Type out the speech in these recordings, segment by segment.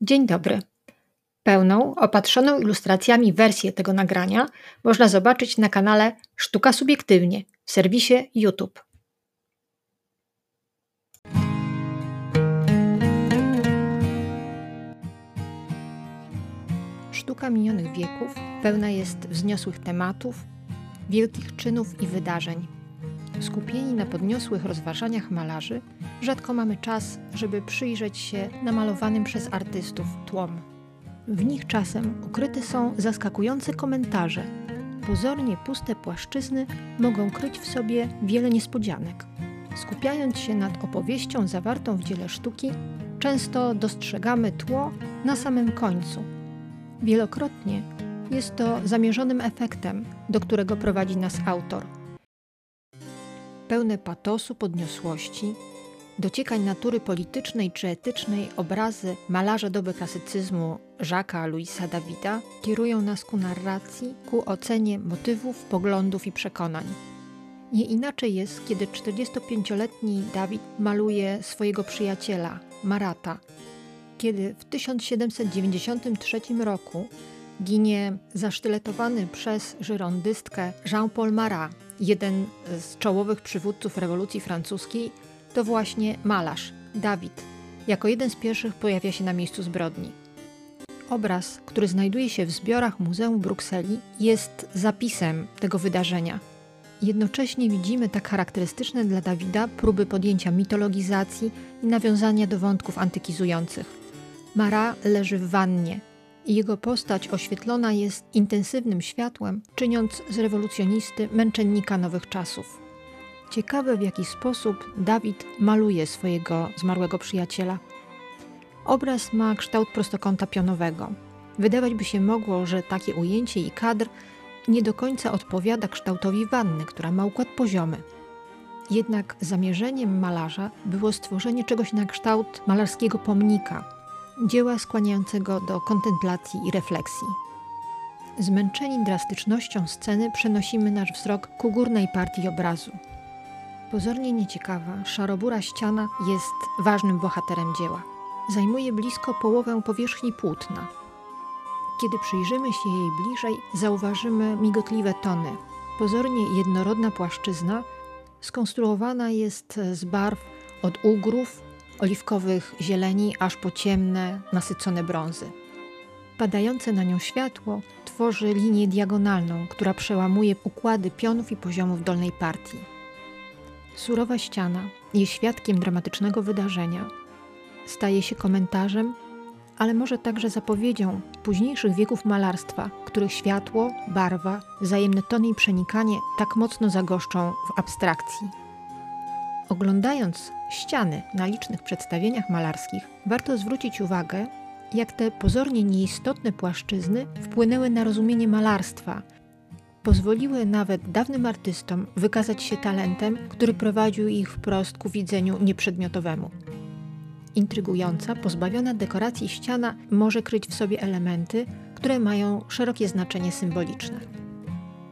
Dzień dobry. Pełną, opatrzoną ilustracjami wersję tego nagrania można zobaczyć na kanale Sztuka Subiektywnie w serwisie YouTube. Sztuka minionych wieków pełna jest wzniosłych tematów, wielkich czynów i wydarzeń. Skupieni na podniosłych rozważaniach malarzy, rzadko mamy czas, żeby przyjrzeć się namalowanym przez artystów tłom. W nich czasem ukryte są zaskakujące komentarze. Pozornie puste płaszczyzny mogą kryć w sobie wiele niespodzianek. Skupiając się nad opowieścią zawartą w dziele sztuki, często dostrzegamy tło na samym końcu. Wielokrotnie jest to zamierzonym efektem, do którego prowadzi nas autor. Pełne patosu, podniosłości, dociekań natury politycznej czy etycznej obrazy malarza doby klasycyzmu Jacques'a Louisa Davida kierują nas ku narracji, ku ocenie motywów, poglądów i przekonań. Nie inaczej jest, kiedy 45-letni Dawid maluje swojego przyjaciela, Marata, kiedy w 1793 roku ginie zasztyletowany przez żyrondystkę Jean-Paul Marat, jeden z czołowych przywódców rewolucji francuskiej, to właśnie malarz, Dawid, jako jeden z pierwszych pojawia się na miejscu zbrodni. Obraz, który znajduje się w zbiorach Muzeum Brukseli, jest zapisem tego wydarzenia. Jednocześnie widzimy tak charakterystyczne dla Dawida próby podjęcia mitologizacji i nawiązania do wątków antykizujących. Mara leży w wannie jego postać oświetlona jest intensywnym światłem, czyniąc z rewolucjonisty męczennika nowych czasów. Ciekawe, w jaki sposób Dawid maluje swojego zmarłego przyjaciela. Obraz ma kształt prostokąta pionowego. Wydawać by się mogło, że takie ujęcie i kadr nie do końca odpowiada kształtowi wanny, która ma układ poziomy. Jednak zamierzeniem malarza było stworzenie czegoś na kształt malarskiego pomnika, dzieła skłaniającego do kontemplacji i refleksji. Zmęczeni drastycznością sceny przenosimy nasz wzrok ku górnej partii obrazu. Pozornie nieciekawa, szarobura ściana jest ważnym bohaterem dzieła. Zajmuje blisko połowę powierzchni płótna. Kiedy przyjrzymy się jej bliżej, zauważymy migotliwe tony. Pozornie jednorodna płaszczyzna skonstruowana jest z barw od ugrów, oliwkowych zieleni, aż po ciemne, nasycone brązy. Padające na nią światło tworzy linię diagonalną, która przełamuje układy pionów i poziomów dolnej partii. Surowa ściana jest świadkiem dramatycznego wydarzenia. Staje się komentarzem, ale może także zapowiedzią późniejszych wieków malarstwa, których światło, barwa, wzajemne tony i przenikanie tak mocno zagoszczą w abstrakcji. Oglądając ściany na licznych przedstawieniach malarskich, warto zwrócić uwagę, jak te pozornie nieistotne płaszczyzny wpłynęły na rozumienie malarstwa pozwoliły nawet dawnym artystom wykazać się talentem, który prowadził ich wprost ku widzeniu nieprzedmiotowemu. Intrygująca, pozbawiona dekoracji ściana może kryć w sobie elementy, które mają szerokie znaczenie symboliczne.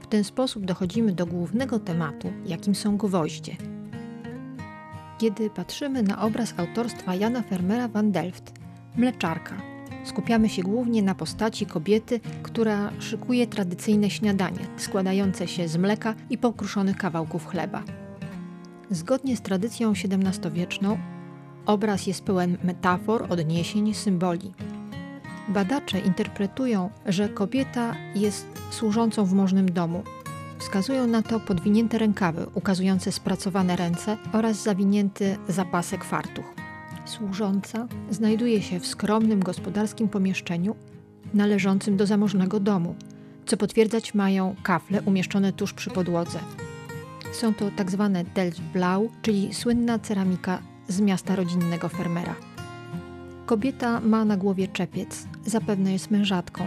W ten sposób dochodzimy do głównego tematu, jakim są gwoździe. Kiedy patrzymy na obraz autorstwa Jana Fermera van Delft, Mleczarka, skupiamy się głównie na postaci kobiety, która szykuje tradycyjne śniadanie, składające się z mleka i pokruszonych kawałków chleba. Zgodnie z tradycją XVII-wieczną, obraz jest pełen metafor, odniesień, symboli. Badacze interpretują, że kobieta jest służącą w możnym domu. Wskazują na to podwinięte rękawy, ukazujące spracowane ręce oraz zawinięty zapasek fartuch służąca znajduje się w skromnym gospodarskim pomieszczeniu należącym do zamożnego domu, co potwierdzać mają kafle umieszczone tuż przy podłodze. Są to tak zwane Delftblau, czyli słynna ceramika z miasta rodzinnego fermera. Kobieta ma na głowie czepiec, zapewne jest mężatką.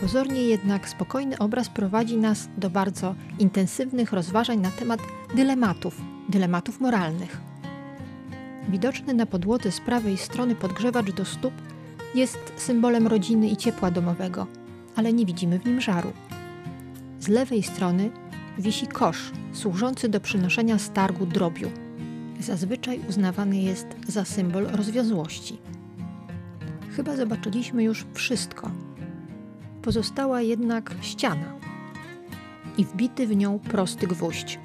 Pozornie jednak spokojny obraz prowadzi nas do bardzo intensywnych rozważań na temat dylematów, dylematów moralnych. Widoczny na podłodze z prawej strony podgrzewacz do stóp jest symbolem rodziny i ciepła domowego, ale nie widzimy w nim żaru. Z lewej strony wisi kosz służący do przynoszenia stargu drobiu. Zazwyczaj uznawany jest za symbol rozwiązłości. Chyba zobaczyliśmy już wszystko. Pozostała jednak ściana i wbity w nią prosty gwóźdź.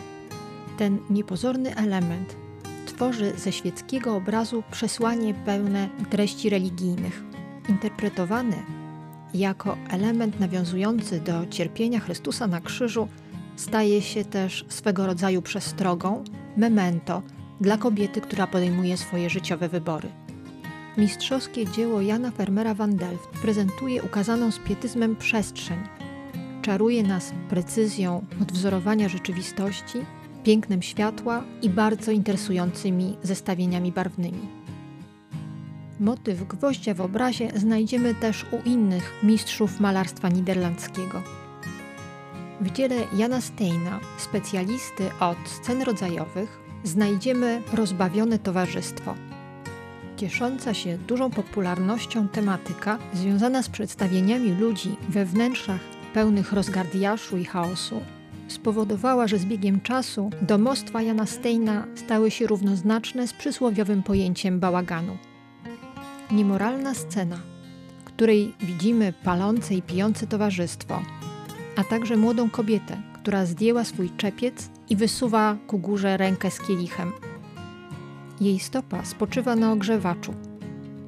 Ten niepozorny element tworzy ze świeckiego obrazu przesłanie pełne treści religijnych, interpretowane jako element nawiązujący do cierpienia Chrystusa na krzyżu, staje się też swego rodzaju przestrogą, memento dla kobiety, która podejmuje swoje życiowe wybory. Mistrzowskie dzieło Jana Fermera van Delft prezentuje ukazaną z pietyzmem przestrzeń. Czaruje nas precyzją odwzorowania rzeczywistości, pięknem światła i bardzo interesującymi zestawieniami barwnymi. Motyw gwoździa w obrazie znajdziemy też u innych mistrzów malarstwa niderlandzkiego. W dziele Jana Steina, specjalisty od scen rodzajowych, znajdziemy rozbawione towarzystwo. Ciesząca się dużą popularnością tematyka związana z przedstawieniami ludzi we wnętrzach pełnych rozgardiaszu i chaosu spowodowała, że z biegiem czasu domostwa Jana Steina stały się równoznaczne z przysłowiowym pojęciem bałaganu. Niemoralna scena, w której widzimy palące i pijące towarzystwo, a także młodą kobietę, która zdjęła swój czepiec i wysuwa ku górze rękę z kielichem. Jej stopa spoczywa na ogrzewaczu.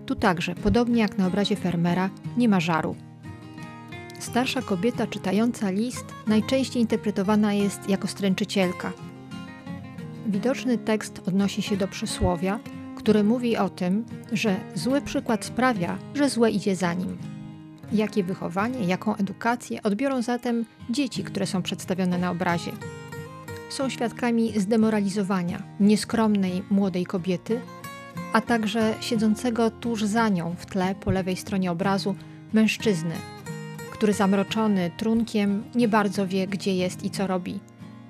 Tu także, podobnie jak na obrazie fermera, nie ma żaru. Starsza kobieta czytająca list najczęściej interpretowana jest jako stręczycielka. Widoczny tekst odnosi się do przysłowia, które mówi o tym, że zły przykład sprawia, że złe idzie za nim. Jakie wychowanie, jaką edukację odbiorą zatem dzieci, które są przedstawione na obrazie? Są świadkami zdemoralizowania nieskromnej młodej kobiety, a także siedzącego tuż za nią w tle po lewej stronie obrazu mężczyzny, który zamroczony trunkiem nie bardzo wie, gdzie jest i co robi.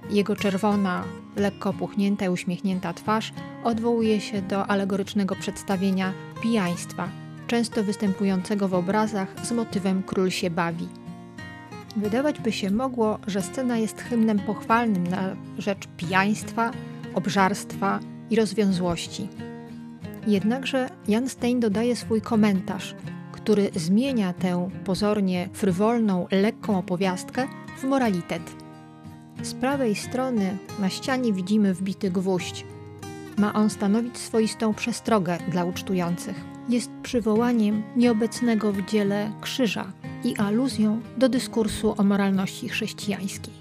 Jego czerwona, lekko opuchnięta i uśmiechnięta twarz odwołuje się do alegorycznego przedstawienia pijaństwa, często występującego w obrazach z motywem król się bawi. Wydawać by się mogło, że scena jest hymnem pochwalnym na rzecz pijaństwa, obżarstwa i rozwiązłości. Jednakże Jan Stein dodaje swój komentarz, który zmienia tę pozornie frywolną, lekką opowiastkę w moralitet. Z prawej strony na ścianie widzimy wbity gwóźdź. Ma on stanowić swoistą przestrogę dla ucztujących. Jest przywołaniem nieobecnego w dziele krzyża i aluzją do dyskursu o moralności chrześcijańskiej.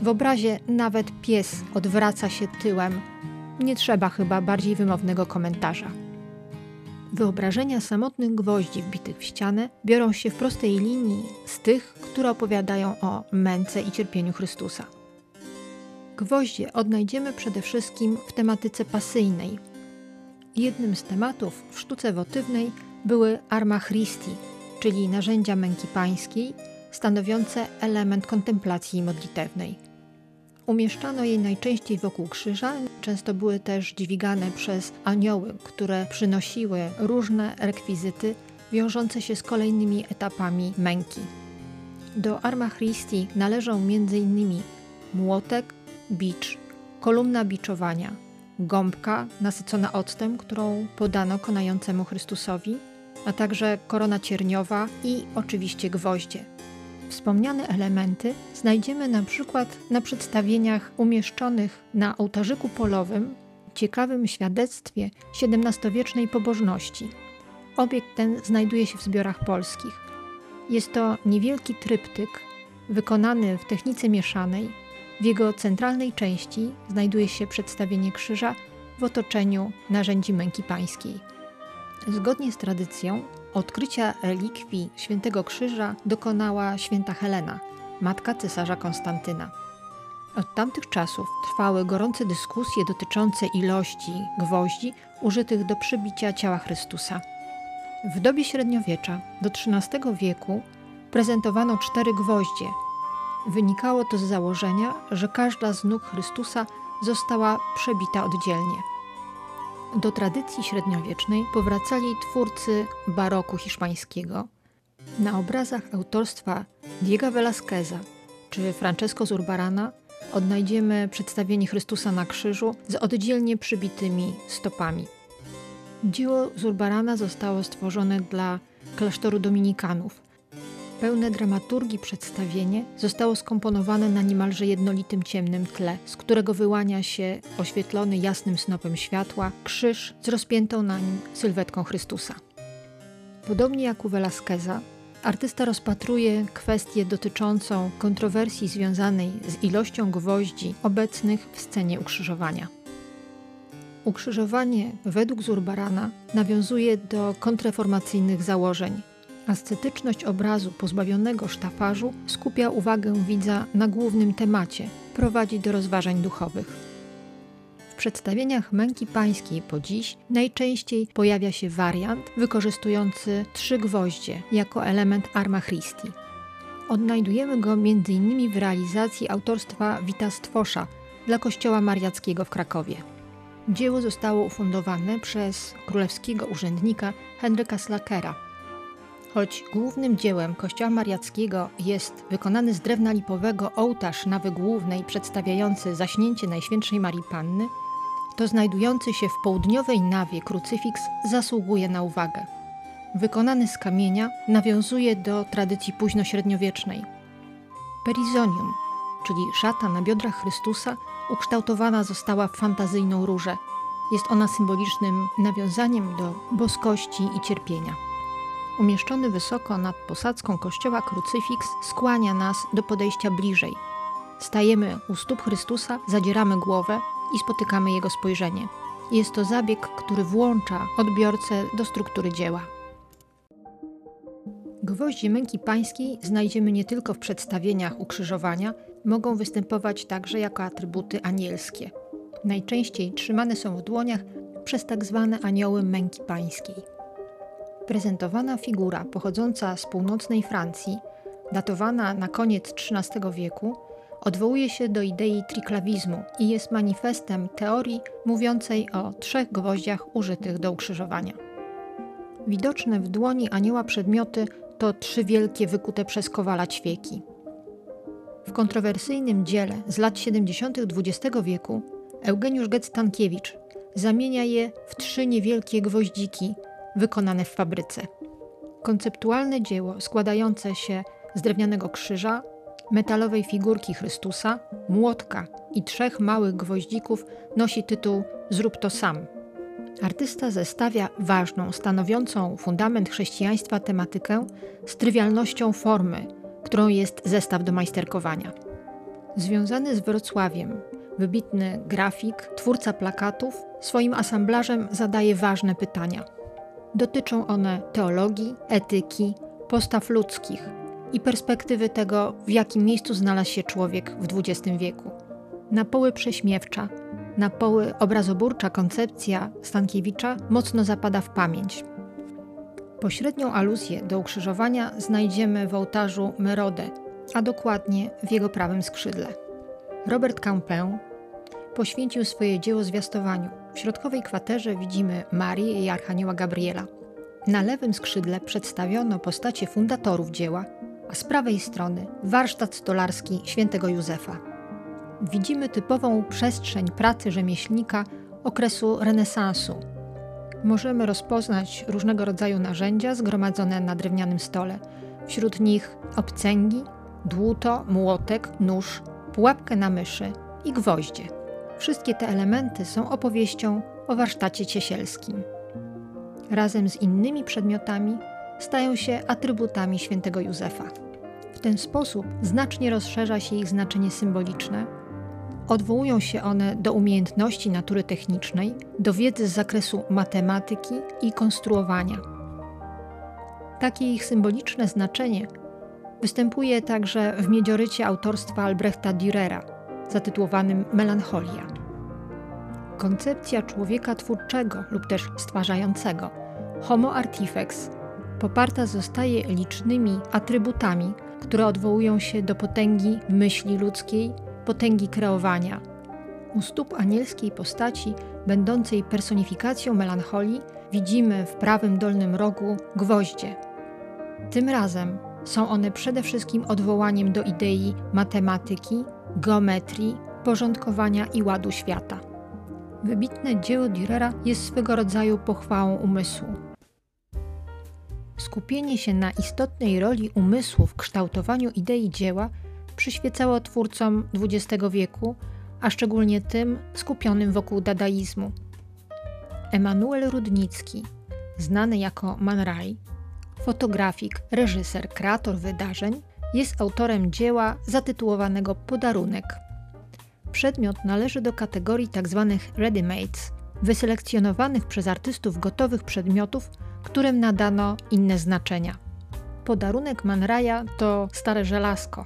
W obrazie nawet pies odwraca się tyłem. Nie trzeba chyba bardziej wymownego komentarza. Wyobrażenia samotnych gwoździ wbitych w ścianę biorą się w prostej linii z tych, które opowiadają o męce i cierpieniu Chrystusa. Gwoździe odnajdziemy przede wszystkim w tematyce pasyjnej. Jednym z tematów w sztuce wotywnej były arma Christi, czyli narzędzia męki pańskiej, stanowiące element kontemplacji modlitewnej. Umieszczano je najczęściej wokół krzyża, często były też dźwigane przez anioły, które przynosiły różne rekwizyty wiążące się z kolejnymi etapami męki. Do Arma Christi należą m.in. młotek, bicz, kolumna biczowania, gąbka nasycona octem, którą podano konającemu Chrystusowi, a także korona cierniowa i oczywiście gwoździe. Wspomniane elementy znajdziemy na przykład na przedstawieniach umieszczonych na ołtarzyku polowym ciekawym świadectwie XVII-wiecznej pobożności. Obiekt ten znajduje się w zbiorach polskich. Jest to niewielki tryptyk wykonany w technice mieszanej. W jego centralnej części znajduje się przedstawienie krzyża w otoczeniu narzędzi męki pańskiej. Zgodnie z tradycją, Odkrycia relikwii Świętego Krzyża dokonała święta Helena, matka cesarza Konstantyna. Od tamtych czasów trwały gorące dyskusje dotyczące ilości gwoździ użytych do przybicia ciała Chrystusa. W dobie średniowiecza do XIII wieku prezentowano cztery gwoździe. Wynikało to z założenia, że każda z nóg Chrystusa została przebita oddzielnie. Do tradycji średniowiecznej powracali twórcy baroku hiszpańskiego. Na obrazach autorstwa Diego Velázqueza czy Francesco Zurbarana odnajdziemy przedstawienie Chrystusa na krzyżu z oddzielnie przybitymi stopami. Dzieło Zurbarana zostało stworzone dla klasztoru dominikanów. Pełne dramaturgii przedstawienie zostało skomponowane na niemalże jednolitym ciemnym tle, z którego wyłania się oświetlony jasnym snopem światła krzyż z rozpiętą na nim sylwetką Chrystusa. Podobnie jak u Velasqueza, artysta rozpatruje kwestię dotyczącą kontrowersji związanej z ilością gwoździ obecnych w scenie ukrzyżowania. Ukrzyżowanie według Zurbarana nawiązuje do kontreformacyjnych założeń. Ascetyczność obrazu pozbawionego sztafarzu skupia uwagę widza na głównym temacie, prowadzi do rozważań duchowych. W przedstawieniach męki pańskiej po dziś najczęściej pojawia się wariant wykorzystujący trzy gwoździe jako element Arma Christi. Odnajdujemy go m.in. w realizacji autorstwa Wita Stwosza dla Kościoła Mariackiego w Krakowie. Dzieło zostało ufundowane przez królewskiego urzędnika Henryka Slakera. Choć głównym dziełem Kościoła Mariackiego jest wykonany z drewna lipowego ołtarz nawy głównej przedstawiający zaśnięcie Najświętszej Marii Panny, to znajdujący się w południowej nawie krucyfiks zasługuje na uwagę. Wykonany z kamienia nawiązuje do tradycji późnośredniowiecznej. Perizonium, czyli szata na biodrach Chrystusa, ukształtowana została w fantazyjną różę. Jest ona symbolicznym nawiązaniem do boskości i cierpienia. Umieszczony wysoko nad posadzką kościoła krucyfiks skłania nas do podejścia bliżej. Stajemy u stóp Chrystusa, zadzieramy głowę i spotykamy jego spojrzenie. Jest to zabieg, który włącza odbiorcę do struktury dzieła. Gwoździe męki pańskiej znajdziemy nie tylko w przedstawieniach ukrzyżowania, mogą występować także jako atrybuty anielskie. Najczęściej trzymane są w dłoniach przez tak zwane anioły męki pańskiej. Prezentowana figura pochodząca z północnej Francji, datowana na koniec XIII wieku, odwołuje się do idei triklawizmu i jest manifestem teorii mówiącej o trzech gwoździach użytych do ukrzyżowania. Widoczne w dłoni anioła przedmioty to trzy wielkie wykute przez kowala ćwieki. W kontrowersyjnym dziele z lat 70. XX wieku Eugeniusz Getz-Tankiewicz zamienia je w trzy niewielkie gwoździki wykonane w fabryce. Konceptualne dzieło składające się z drewnianego krzyża, metalowej figurki Chrystusa, młotka i trzech małych gwoździków nosi tytuł Zrób to sam. Artysta zestawia ważną, stanowiącą fundament chrześcijaństwa tematykę z trywialnością formy, którą jest zestaw do majsterkowania. Związany z Wrocławiem, wybitny grafik, twórca plakatów, swoim asamblażem zadaje ważne pytania. Dotyczą one teologii, etyki, postaw ludzkich i perspektywy tego, w jakim miejscu znalazł się człowiek w XX wieku. Na poły prześmiewcza, na poły obrazoburcza koncepcja Stankiewicza mocno zapada w pamięć. Pośrednią aluzję do ukrzyżowania znajdziemy w ołtarzu Merodę, a dokładnie w jego prawym skrzydle. Robert Campin poświęcił swoje dzieło zwiastowaniu. W środkowej kwaterze widzimy Marię i Archanioła Gabriela. Na lewym skrzydle przedstawiono postacie fundatorów dzieła, a z prawej strony warsztat stolarski świętego Józefa. Widzimy typową przestrzeń pracy rzemieślnika okresu renesansu. Możemy rozpoznać różnego rodzaju narzędzia zgromadzone na drewnianym stole. Wśród nich obcęgi, dłuto, młotek, nóż, pułapkę na myszy i gwoździe. Wszystkie te elementy są opowieścią o warsztacie ciesielskim. Razem z innymi przedmiotami stają się atrybutami świętego Józefa. W ten sposób znacznie rozszerza się ich znaczenie symboliczne. Odwołują się one do umiejętności natury technicznej, do wiedzy z zakresu matematyki i konstruowania. Takie ich symboliczne znaczenie występuje także w miedziorycie autorstwa Albrechta Dürera, zatytułowanym Melancholia. Koncepcja człowieka twórczego lub też stwarzającego, Homo artifex, poparta zostaje licznymi atrybutami, które odwołują się do potęgi myśli ludzkiej, potęgi kreowania. U stóp anielskiej postaci, będącej personifikacją melancholii, widzimy w prawym dolnym rogu gwoździe. Tym razem są one przede wszystkim odwołaniem do idei matematyki, geometrii, porządkowania i ładu świata. Wybitne dzieło Dürera jest swego rodzaju pochwałą umysłu. Skupienie się na istotnej roli umysłu w kształtowaniu idei dzieła przyświecało twórcom XX wieku, a szczególnie tym skupionym wokół dadaizmu. Emanuel Rudnicki, znany jako Man Ray, fotografik, reżyser, kreator wydarzeń, jest autorem dzieła zatytułowanego Podarunek. Przedmiot należy do kategorii tzw. Tak ready-mates, wyselekcjonowanych przez artystów gotowych przedmiotów, którym nadano inne znaczenia. Podarunek Manraja to stare żelazko.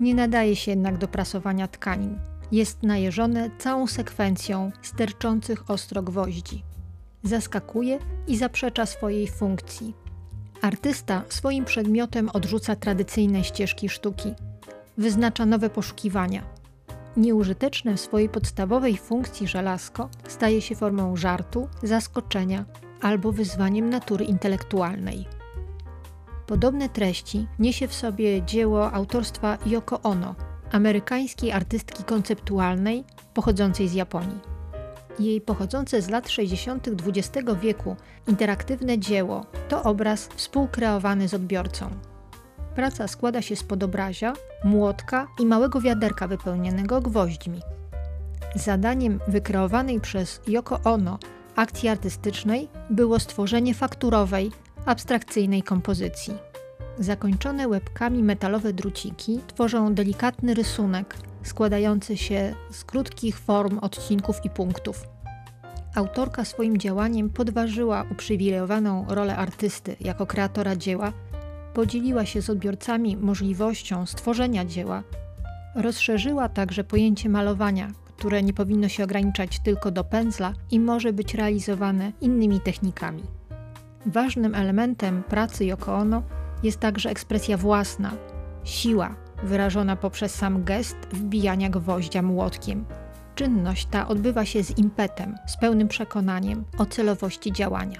Nie nadaje się jednak do prasowania tkanin. Jest najeżone całą sekwencją sterczących ostro gwoździ. Zaskakuje i zaprzecza swojej funkcji. Artysta swoim przedmiotem odrzuca tradycyjne ścieżki sztuki, wyznacza nowe poszukiwania. Nieużyteczne w swojej podstawowej funkcji żelazko staje się formą żartu, zaskoczenia albo wyzwaniem natury intelektualnej. Podobne treści niesie w sobie dzieło autorstwa Yoko Ono, amerykańskiej artystki konceptualnej pochodzącej z Japonii. Jej pochodzące z lat 60. XX wieku interaktywne dzieło to obraz współkreowany z odbiorcą. Praca składa się z podobrazia, młotka i małego wiaderka wypełnionego gwoźdźmi. Zadaniem wykreowanej przez Yoko Ono akcji artystycznej było stworzenie fakturowej, abstrakcyjnej kompozycji. Zakończone łebkami metalowe druciki tworzą delikatny rysunek składający się z krótkich form, odcinków i punktów. Autorka swoim działaniem podważyła uprzywilejowaną rolę artysty jako kreatora dzieła, podzieliła się z odbiorcami możliwością stworzenia dzieła, rozszerzyła także pojęcie malowania, które nie powinno się ograniczać tylko do pędzla i może być realizowane innymi technikami. Ważnym elementem pracy Yoko Ono jest także ekspresja własna, siła wyrażona poprzez sam gest wbijania gwoździa młotkiem. Czynność ta odbywa się z impetem, z pełnym przekonaniem o celowości działania.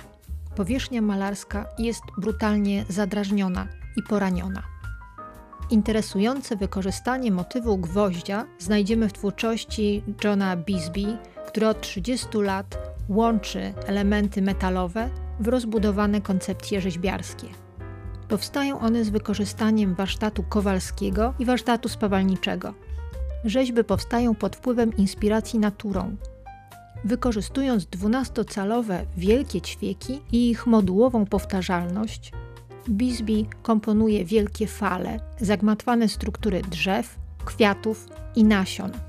Powierzchnia malarska jest brutalnie zadrażniona i poraniona. Interesujące wykorzystanie motywu gwoździa znajdziemy w twórczości Johna Bisbee, który od 30 lat łączy elementy metalowe w rozbudowane koncepcje rzeźbiarskie. Powstają one z wykorzystaniem warsztatu kowalskiego i warsztatu spawalniczego. Rzeźby powstają pod wpływem inspiracji naturą. Wykorzystując dwunastocalowe wielkie ćwieki i ich modułową powtarzalność, Bisbee komponuje wielkie fale, zagmatwane struktury drzew, kwiatów i nasion.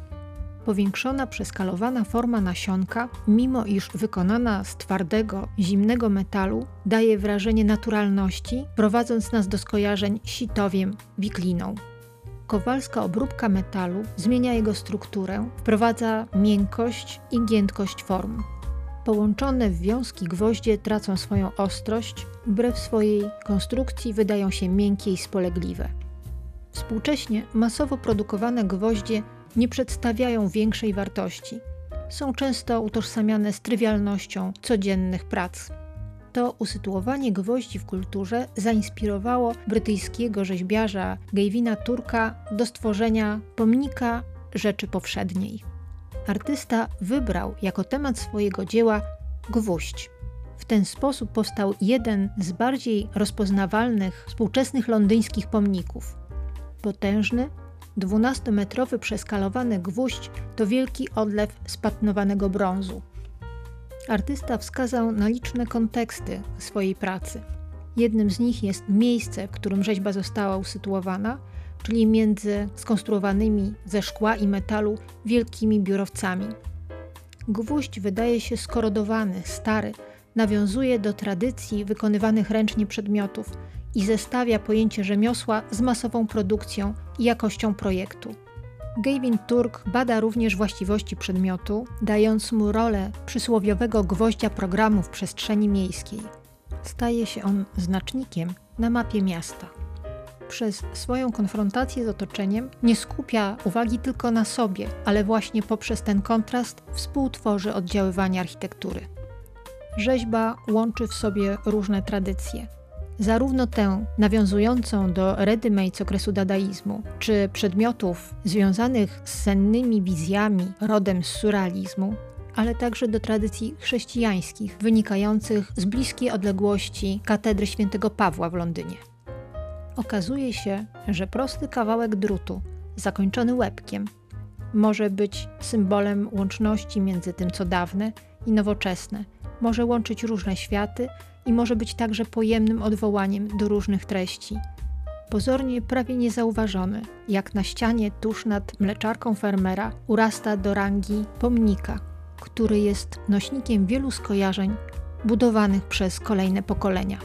Powiększona, przeskalowana forma nasionka, mimo iż wykonana z twardego, zimnego metalu, daje wrażenie naturalności, prowadząc nas do skojarzeń sitowiem, wikliną. Kowalska obróbka metalu zmienia jego strukturę, wprowadza miękkość i giętkość form. Połączone w wiązki gwoździe tracą swoją ostrość, wbrew swojej konstrukcji wydają się miękkie i spolegliwe. Współcześnie masowo produkowane gwoździe nie przedstawiają większej wartości. Są często utożsamiane z trywialnością codziennych prac. To usytuowanie gwoździ w kulturze zainspirowało brytyjskiego rzeźbiarza Gavina Turka do stworzenia pomnika rzeczy powszedniej artysta wybrał jako temat swojego dzieła gwóźdź. W ten sposób powstał jeden z bardziej rozpoznawalnych współczesnych londyńskich pomników. Potężny, 12-metrowy przeskalowany gwóźdź to wielki odlew spatnowanego brązu. Artysta wskazał na liczne konteksty swojej pracy. Jednym z nich jest miejsce, w którym rzeźba została usytuowana, czyli między skonstruowanymi ze szkła i metalu wielkimi biurowcami. Gwóźdź wydaje się skorodowany, stary, nawiązuje do tradycji wykonywanych ręcznie przedmiotów i zestawia pojęcie rzemiosła z masową produkcją i jakością projektu. Gavin Turk bada również właściwości przedmiotu, dając mu rolę przysłowiowego gwoździa programu w przestrzeni miejskiej. Staje się on znacznikiem na mapie miasta przez swoją konfrontację z otoczeniem nie skupia uwagi tylko na sobie, ale właśnie poprzez ten kontrast współtworzy oddziaływanie architektury. Rzeźba łączy w sobie różne tradycje. Zarówno tę nawiązującą do ready z okresu dadaizmu, czy przedmiotów związanych z sennymi wizjami rodem z surrealizmu, ale także do tradycji chrześcijańskich, wynikających z bliskiej odległości katedry świętego Pawła w Londynie. Okazuje się, że prosty kawałek drutu, zakończony łebkiem, może być symbolem łączności między tym, co dawne i nowoczesne, może łączyć różne światy i może być także pojemnym odwołaniem do różnych treści. Pozornie prawie niezauważony, jak na ścianie tuż nad mleczarką fermera urasta do rangi pomnika, który jest nośnikiem wielu skojarzeń budowanych przez kolejne pokolenia.